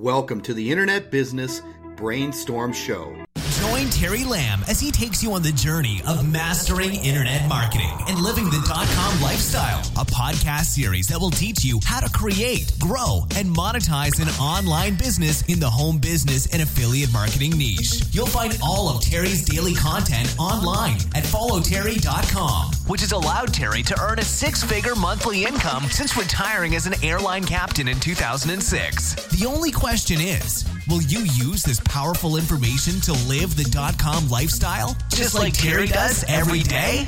Welcome to the Internet Business Brainstorm Show. Join Terry Lamb as he takes you on the journey of mastering internet marketing and living the dot com lifestyle. A podcast series that will teach you how to create, grow, and monetize an online business in the home business and affiliate marketing niche. You'll find all of Terry's daily content online at followterry.com, which has allowed Terry to earn a six figure monthly income since retiring as an airline captain in 2006. The only question is, Will you use this powerful information to live the dot com lifestyle? Just like Terry does every day?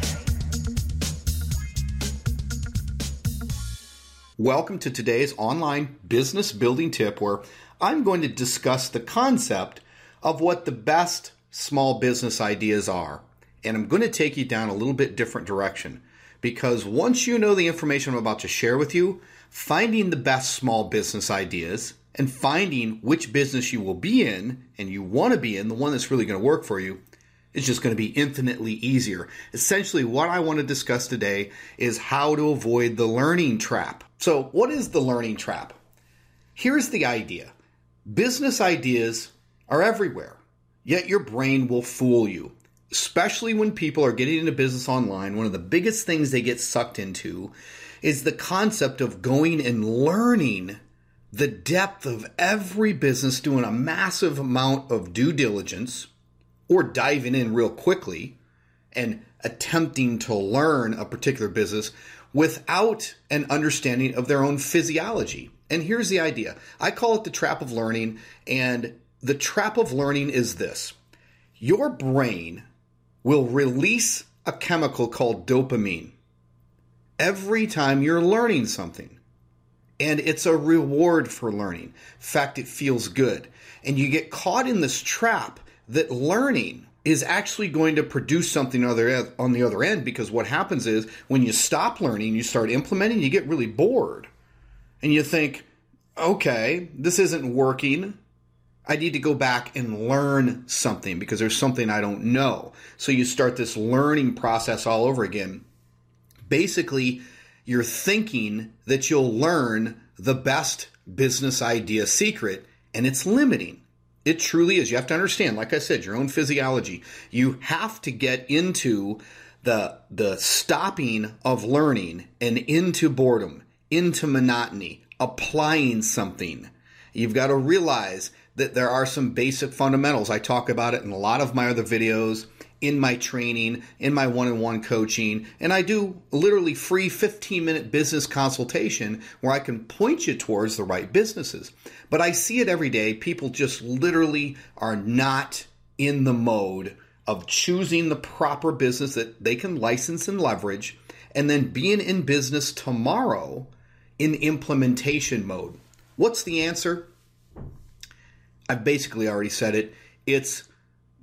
Welcome to today's online business building tip where I'm going to discuss the concept of what the best small business ideas are. And I'm going to take you down a little bit different direction because once you know the information I'm about to share with you, finding the best small business ideas and finding which business you will be in and you want to be in, the one that's really going to work for you, is just going to be infinitely easier. Essentially, what I want to discuss today is how to avoid the learning trap. So, what is the learning trap? Here's the idea business ideas are everywhere, yet your brain will fool you. Especially when people are getting into business online, one of the biggest things they get sucked into is the concept of going and learning the depth of every business doing a massive amount of due diligence or diving in real quickly and attempting to learn a particular business without an understanding of their own physiology. And here's the idea I call it the trap of learning. And the trap of learning is this your brain will release a chemical called dopamine every time you're learning something and it's a reward for learning. In fact, it feels good. And you get caught in this trap that learning is actually going to produce something on the other end because what happens is when you stop learning, you start implementing, you get really bored. And you think, okay, this isn't working. I need to go back and learn something because there's something I don't know. So you start this learning process all over again. Basically, you're thinking that you'll learn the best business idea secret, and it's limiting. It truly is. You have to understand, like I said, your own physiology. You have to get into the the stopping of learning and into boredom, into monotony, applying something. You've got to realize that there are some basic fundamentals. I talk about it in a lot of my other videos in my training, in my one on one coaching, and I do literally free 15 minute business consultation where I can point you towards the right businesses. But I see it every day. People just literally are not in the mode of choosing the proper business that they can license and leverage, and then being in business tomorrow in implementation mode. What's the answer? I've basically already said it. It's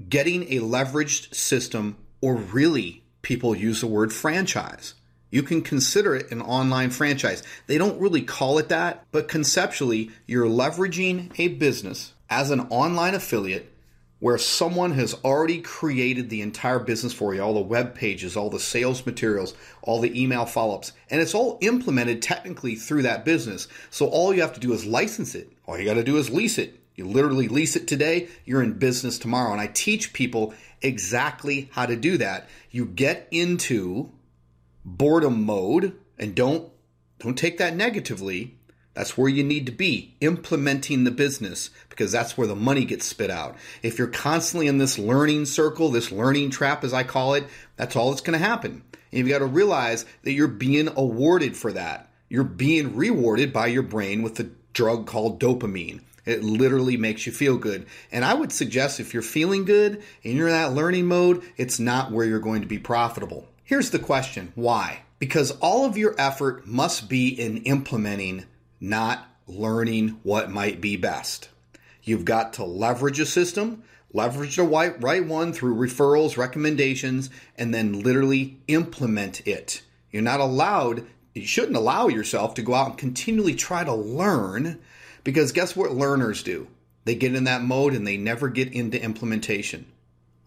getting a leveraged system, or really, people use the word franchise. You can consider it an online franchise. They don't really call it that, but conceptually, you're leveraging a business as an online affiliate where someone has already created the entire business for you all the web pages, all the sales materials, all the email follow ups, and it's all implemented technically through that business. So all you have to do is license it. All you got to do is lease it. You literally lease it today, you're in business tomorrow. And I teach people exactly how to do that. You get into boredom mode and don't don't take that negatively. That's where you need to be, implementing the business, because that's where the money gets spit out. If you're constantly in this learning circle, this learning trap, as I call it, that's all that's going to happen. And you've got to realize that you're being awarded for that. You're being rewarded by your brain with the drug called dopamine. It literally makes you feel good. And I would suggest if you're feeling good and you're in that learning mode, it's not where you're going to be profitable. Here's the question why? Because all of your effort must be in implementing, not learning what might be best. You've got to leverage a system, leverage the right, one through referrals, recommendations, and then literally implement it. You're not allowed, you shouldn't allow yourself to go out and continually try to learn because guess what learners do? They get in that mode and they never get into implementation.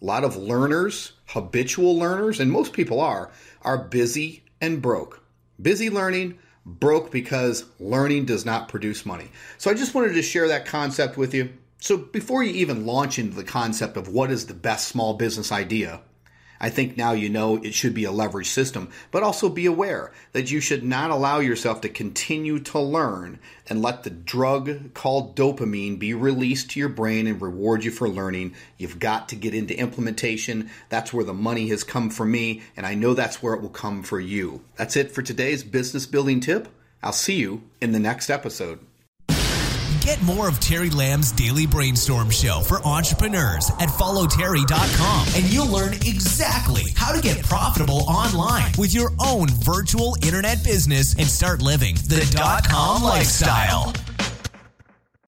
A lot of learners, habitual learners, and most people are, are busy and broke. Busy learning, broke because learning does not produce money. So I just wanted to share that concept with you. So before you even launch into the concept of what is the best small business idea, I think now you know it should be a leverage system, but also be aware that you should not allow yourself to continue to learn and let the drug called dopamine be released to your brain and reward you for learning. You've got to get into implementation. That's where the money has come for me, and I know that's where it will come for you. That's it for today's business building tip. I'll see you in the next episode. Get more of Terry Lamb's daily brainstorm show for entrepreneurs at followterry.com and you'll learn exactly how to get profitable online with your own virtual internet business and start living the dot com lifestyle.